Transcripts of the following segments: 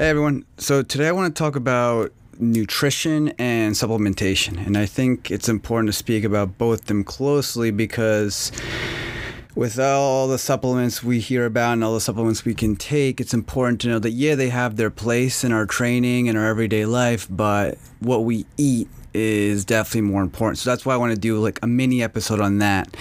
Hey everyone. So today I want to talk about nutrition and supplementation. And I think it's important to speak about both them closely because with all the supplements we hear about and all the supplements we can take, it's important to know that yeah, they have their place in our training and our everyday life, but what we eat is definitely more important. So that's why I want to do like a mini episode on that.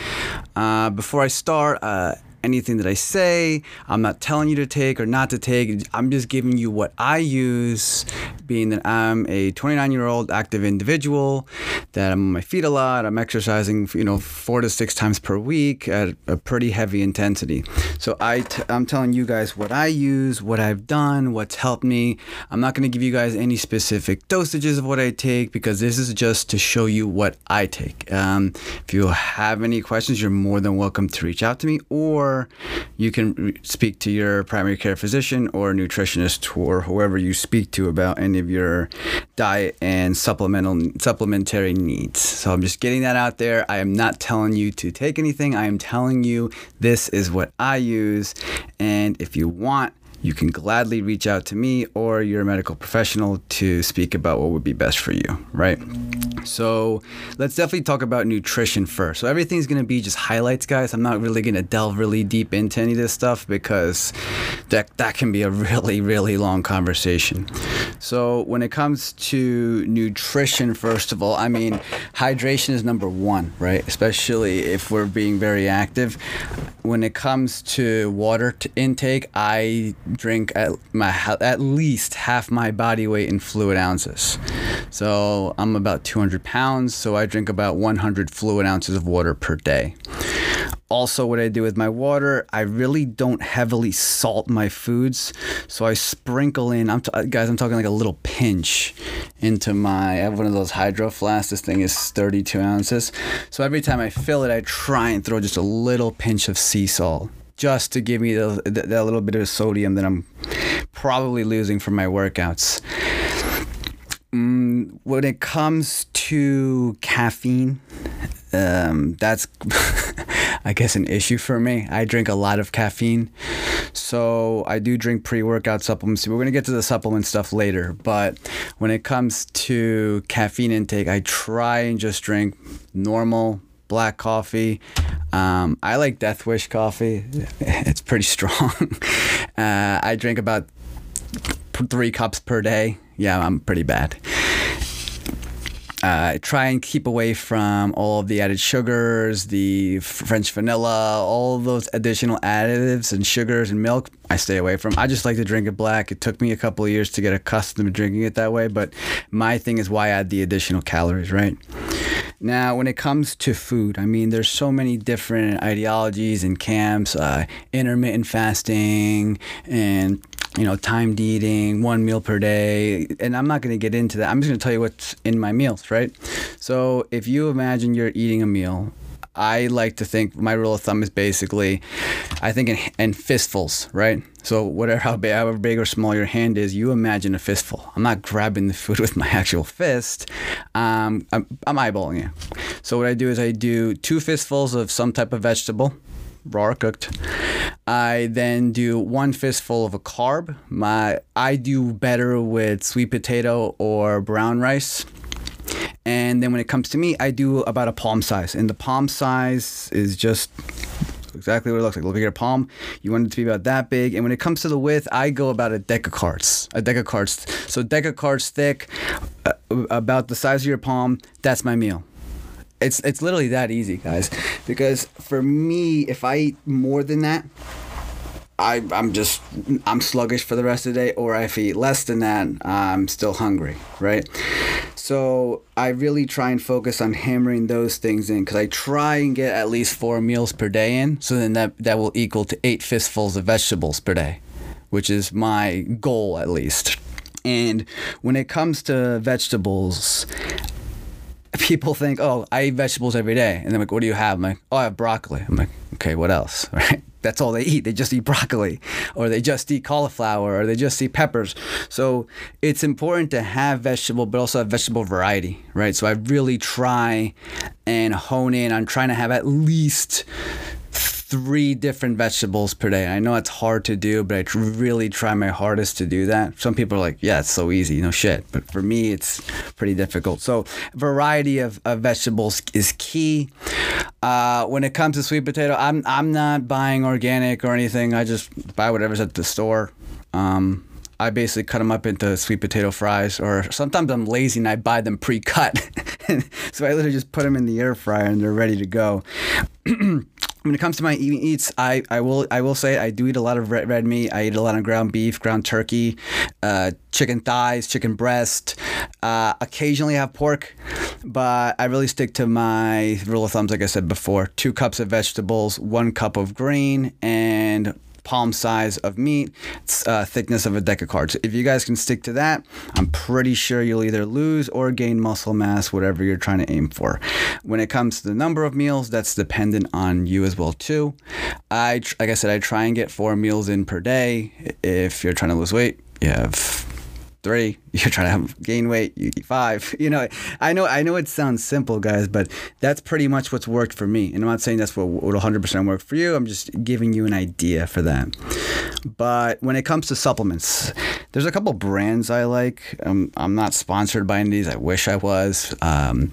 Uh, before I start, uh, anything that I say. I'm not telling you to take or not to take. I'm just giving you what I use, being that I'm a 29 year old active individual, that I'm on my feet a lot. I'm exercising, you know, four to six times per week at a pretty heavy intensity. So I t- I'm telling you guys what I use, what I've done, what's helped me. I'm not going to give you guys any specific dosages of what I take because this is just to show you what I take. Um, if you have any questions, you're more than welcome to reach out to me or or you can speak to your primary care physician or nutritionist or whoever you speak to about any of your diet and supplemental supplementary needs. So I'm just getting that out there. I am not telling you to take anything. I am telling you this is what I use and if you want you can gladly reach out to me or your medical professional to speak about what would be best for you, right? So let's definitely talk about nutrition first. So everything's gonna be just highlights, guys. I'm not really gonna delve really deep into any of this stuff because that that can be a really really long conversation. So when it comes to nutrition, first of all, I mean hydration is number one, right? Especially if we're being very active. When it comes to water intake, I drink at my at least half my body weight in fluid ounces. So I'm about 200 pounds, so I drink about 100 fluid ounces of water per day. Also, what I do with my water, I really don't heavily salt my foods, so I sprinkle in. I'm t- uh, guys, I'm talking like a little pinch into my. I have one of those hydro flasks. This thing is 32 ounces, so every time I fill it, I try and throw just a little pinch of sea salt just to give me the, the, that little bit of sodium that I'm probably losing from my workouts. Mm, when it comes to caffeine, um, that's I guess an issue for me. I drink a lot of caffeine, so I do drink pre-workout supplements. We're gonna get to the supplement stuff later, but when it comes to caffeine intake, I try and just drink normal black coffee. Um, I like Death Wish coffee. It's pretty strong. Uh, I drink about three cups per day. Yeah, I'm pretty bad. Uh, try and keep away from all of the added sugars, the French vanilla, all those additional additives and sugars and milk. I stay away from. I just like to drink it black. It took me a couple of years to get accustomed to drinking it that way, but my thing is why add the additional calories, right? Now, when it comes to food, I mean, there's so many different ideologies and camps, uh, intermittent fasting and you know, timed eating, one meal per day. And I'm not going to get into that. I'm just going to tell you what's in my meals, right? So if you imagine you're eating a meal, I like to think my rule of thumb is basically, I think in, in fistfuls, right? So whatever how big, however big or small your hand is, you imagine a fistful. I'm not grabbing the food with my actual fist. Um, I'm, I'm eyeballing it. So what I do is I do two fistfuls of some type of vegetable raw or cooked. I then do one fistful of a carb. My I do better with sweet potato or brown rice. And then when it comes to me, I do about a palm size. And the palm size is just exactly what it looks like. Look at your palm. You want it to be about that big. And when it comes to the width, I go about a deck of cards. A deck of cards. So deck of cards thick, uh, about the size of your palm. That's my meal. It's it's literally that easy, guys. Because for me, if I eat more than that, I I'm just I'm sluggish for the rest of the day. Or if I eat less than that, I'm still hungry, right? So I really try and focus on hammering those things in because I try and get at least four meals per day in. So then that that will equal to eight fistfuls of vegetables per day, which is my goal at least. And when it comes to vegetables, people think, oh, I eat vegetables every day. And they're like, what do you have? I'm like, oh, I have broccoli. I'm like, okay, what else? Right? That's all they eat. They just eat broccoli, or they just eat cauliflower, or they just eat peppers. So it's important to have vegetable, but also have vegetable variety, right? So I really try and hone in on trying to have at least three different vegetables per day. I know it's hard to do, but I really try my hardest to do that. Some people are like, yeah, it's so easy, no shit. But for me, it's pretty difficult. So, variety of, of vegetables is key. Uh, when it comes to sweet potato, I'm, I'm not buying organic or anything. I just buy whatever's at the store. Um, I basically cut them up into sweet potato fries, or sometimes I'm lazy and I buy them pre-cut. so I literally just put them in the air fryer and they're ready to go. when it comes to my eating eats, I, I will I will say I do eat a lot of red, red meat. I eat a lot of ground beef, ground turkey, uh, chicken thighs, chicken breast. Uh, occasionally have pork, but I really stick to my rule of thumbs, like I said before: two cups of vegetables, one cup of grain, and palm size of meat, uh, thickness of a deck of cards. If you guys can stick to that, I'm pretty sure you'll either lose or gain muscle mass, whatever you're trying to aim for. When it comes to the number of meals, that's dependent on you as well too. I, like I said, I try and get four meals in per day. If you're trying to lose weight, you have three. You're trying to have gain weight. You eat five. You know, I know, I know it sounds simple, guys, but that's pretty much what's worked for me. And I'm not saying that's what would 100% work for you. I'm just giving you an idea for that. But when it comes to supplements, there's a couple brands I like. Um, I'm not sponsored by any of these. I wish I was. Um,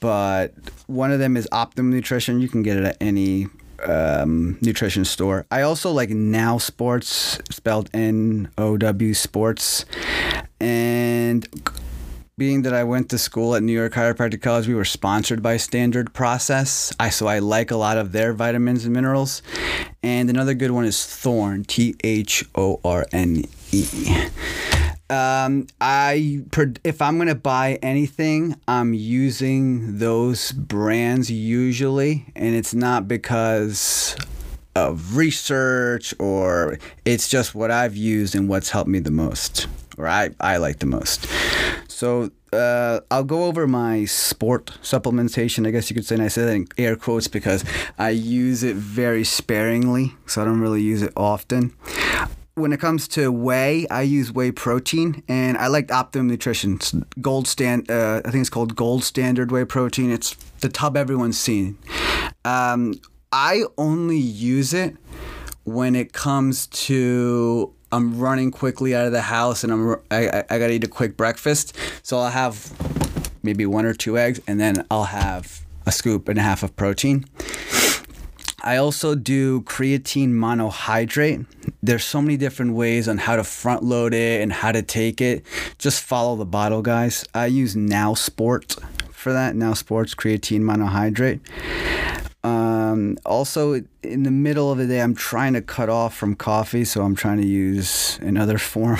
but one of them is Optimum Nutrition. You can get it at any um, nutrition store. I also like Now Sports, spelled N O W Sports, and being that I went to school at New York Chiropractic College, we were sponsored by Standard Process. I so I like a lot of their vitamins and minerals. And another good one is Thorne, T H O R N E. Um, I if I'm gonna buy anything, I'm using those brands usually, and it's not because of research or it's just what I've used and what's helped me the most, or I I like the most. So uh, I'll go over my sport supplementation, I guess you could say, and I say that in air quotes because I use it very sparingly, so I don't really use it often when it comes to whey, I use whey protein, and I like Optimum Nutrition. It's gold stand. Uh, I think it's called Gold Standard Whey Protein. It's the tub everyone's seen. Um, I only use it when it comes to I'm running quickly out of the house and I'm I, I gotta eat a quick breakfast. So I'll have maybe one or two eggs, and then I'll have a scoop and a half of protein. I also do creatine monohydrate. There's so many different ways on how to front load it and how to take it. Just follow the bottle, guys. I use Now Sport for that. Now Sports creatine monohydrate. Um, also, in the middle of the day, I'm trying to cut off from coffee, so I'm trying to use another form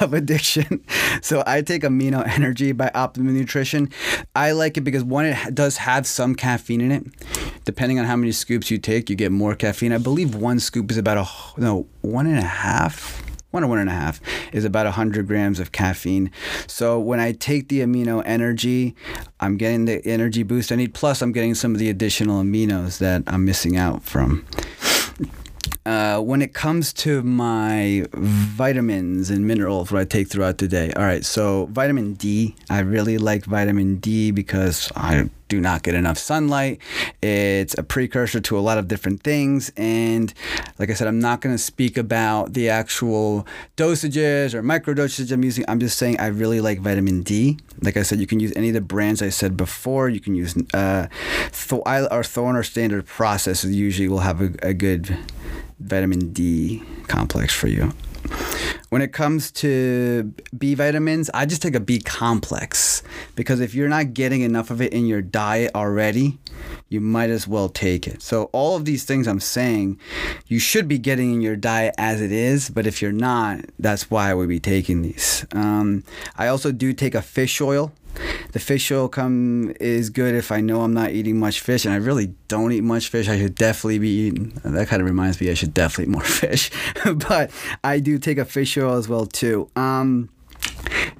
of addiction. So I take Amino Energy by Optimum Nutrition. I like it because one, it does have some caffeine in it. Depending on how many scoops you take, you get more caffeine. I believe one scoop is about a no one and a half one or one and a half is about 100 grams of caffeine. So when I take the amino energy, I'm getting the energy boost I need. Plus, I'm getting some of the additional aminos that I'm missing out from. Uh, when it comes to my vitamins and minerals, what I take throughout the day. All right, so vitamin D. I really like vitamin D because I do not get enough sunlight. It's a precursor to a lot of different things. And like I said, I'm not going to speak about the actual dosages or micro dosages I'm using. I'm just saying I really like vitamin D. Like I said, you can use any of the brands I said before. You can use uh, Th- or Thorne or Standard Process. Usually will have a, a good vitamin D complex for you. When it comes to B vitamins, I just take a B complex because if you're not getting enough of it in your diet already, you might as well take it. So, all of these things I'm saying, you should be getting in your diet as it is, but if you're not, that's why I would be taking these. Um, I also do take a fish oil the fish oil come is good if I know I'm not eating much fish, and I really don't eat much fish. I should definitely be eating. That kind of reminds me I should definitely eat more fish, but I do take a fish oil as well too. Um,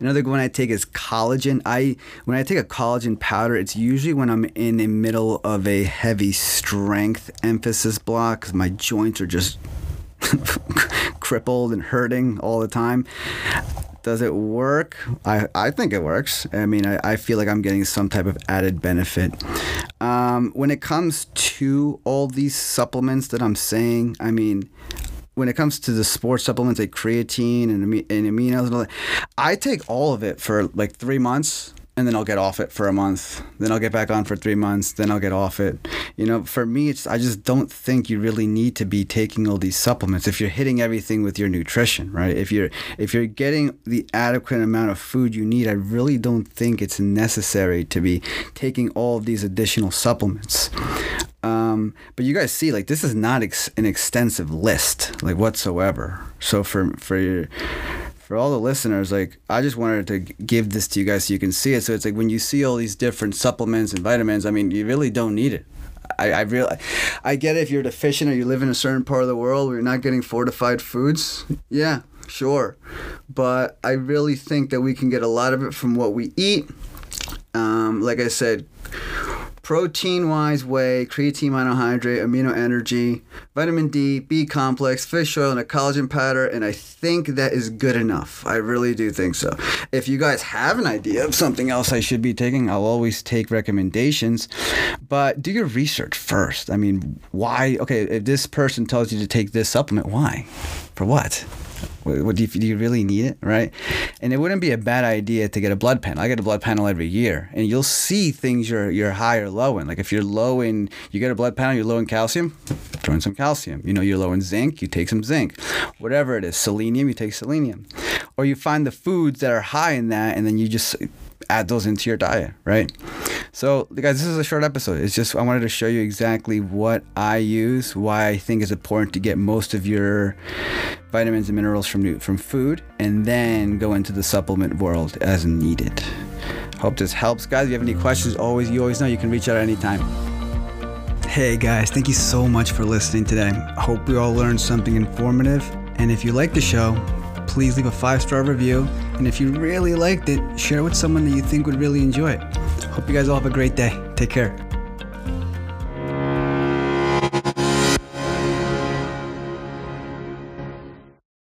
Another one I take is collagen. I when I take a collagen powder, it's usually when I'm in the middle of a heavy strength emphasis block because my joints are just crippled and hurting all the time Does it work? I, I think it works. I mean, I, I feel like I'm getting some type of added benefit. Um, when it comes to all these supplements that I'm saying, I mean, when it comes to the sports supplements like creatine and, and aminos and all that, I take all of it for like three months and then I'll get off it for a month. Then I'll get back on for three months. Then I'll get off it. You know, for me, it's I just don't think you really need to be taking all these supplements if you're hitting everything with your nutrition, right? If you're if you're getting the adequate amount of food you need, I really don't think it's necessary to be taking all of these additional supplements. Um, but you guys see, like this is not ex- an extensive list, like whatsoever. So for for your for all the listeners, like I just wanted to give this to you guys so you can see it. So it's like when you see all these different supplements and vitamins, I mean, you really don't need it. I, I really, I get it if you're deficient or you live in a certain part of the world where you're not getting fortified foods. Yeah, sure, but I really think that we can get a lot of it from what we eat. Um, like I said, protein wise whey, creatine monohydrate, amino energy, vitamin D, B complex, fish oil, and a collagen powder, and I think that is good enough. I really do think so. If you guys have an idea of something else I should be taking, I'll always take recommendations, but do your research first. I mean, why? Okay, if this person tells you to take this supplement, why? For what? What, do, you, do you really need it, right? And it wouldn't be a bad idea to get a blood panel. I get a blood panel every year, and you'll see things you're you're high or low in. Like if you're low in, you get a blood panel, you're low in calcium, throw in some calcium. You know, you're low in zinc, you take some zinc. Whatever it is, selenium, you take selenium. Or you find the foods that are high in that, and then you just add those into your diet, right? So, guys, this is a short episode. It's just I wanted to show you exactly what I use, why I think it's important to get most of your vitamins and minerals from from food, and then go into the supplement world as needed. Hope this helps, guys. If you have any questions, always you always know you can reach out at any time. Hey guys, thank you so much for listening today. Hope we all learned something informative. And if you like the show, please leave a five star review. And if you really liked it, share it with someone that you think would really enjoy it. Hope you guys all have a great day. Take care.